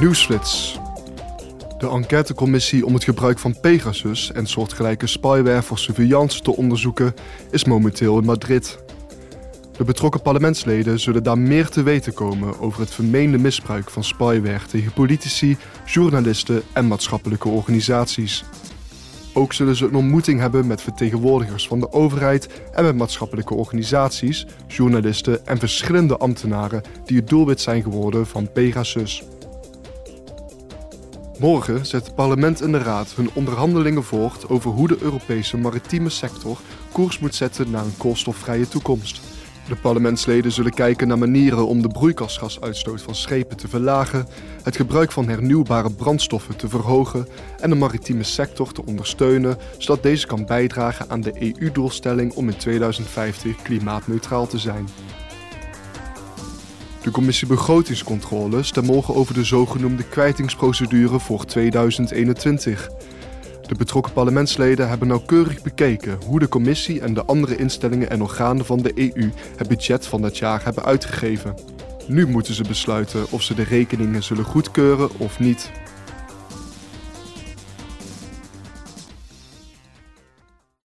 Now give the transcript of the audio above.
Nieuwsflits. De enquêtecommissie om het gebruik van Pegasus en soortgelijke spyware voor surveillance te onderzoeken is momenteel in Madrid. De betrokken parlementsleden zullen daar meer te weten komen over het vermeende misbruik van spyware tegen politici, journalisten en maatschappelijke organisaties. Ook zullen ze een ontmoeting hebben met vertegenwoordigers van de overheid en met maatschappelijke organisaties, journalisten en verschillende ambtenaren die het doelwit zijn geworden van Pegasus. Morgen zet het parlement en de raad hun onderhandelingen voort over hoe de Europese maritieme sector koers moet zetten naar een koolstofvrije toekomst. De parlementsleden zullen kijken naar manieren om de broeikasgasuitstoot van schepen te verlagen, het gebruik van hernieuwbare brandstoffen te verhogen en de maritieme sector te ondersteunen, zodat deze kan bijdragen aan de EU-doelstelling om in 2050 klimaatneutraal te zijn. De commissie Begrotingscontrole stemt morgen over de zogenoemde kwijtingsprocedure voor 2021. De betrokken parlementsleden hebben nauwkeurig bekeken hoe de commissie en de andere instellingen en organen van de EU het budget van dat jaar hebben uitgegeven. Nu moeten ze besluiten of ze de rekeningen zullen goedkeuren of niet.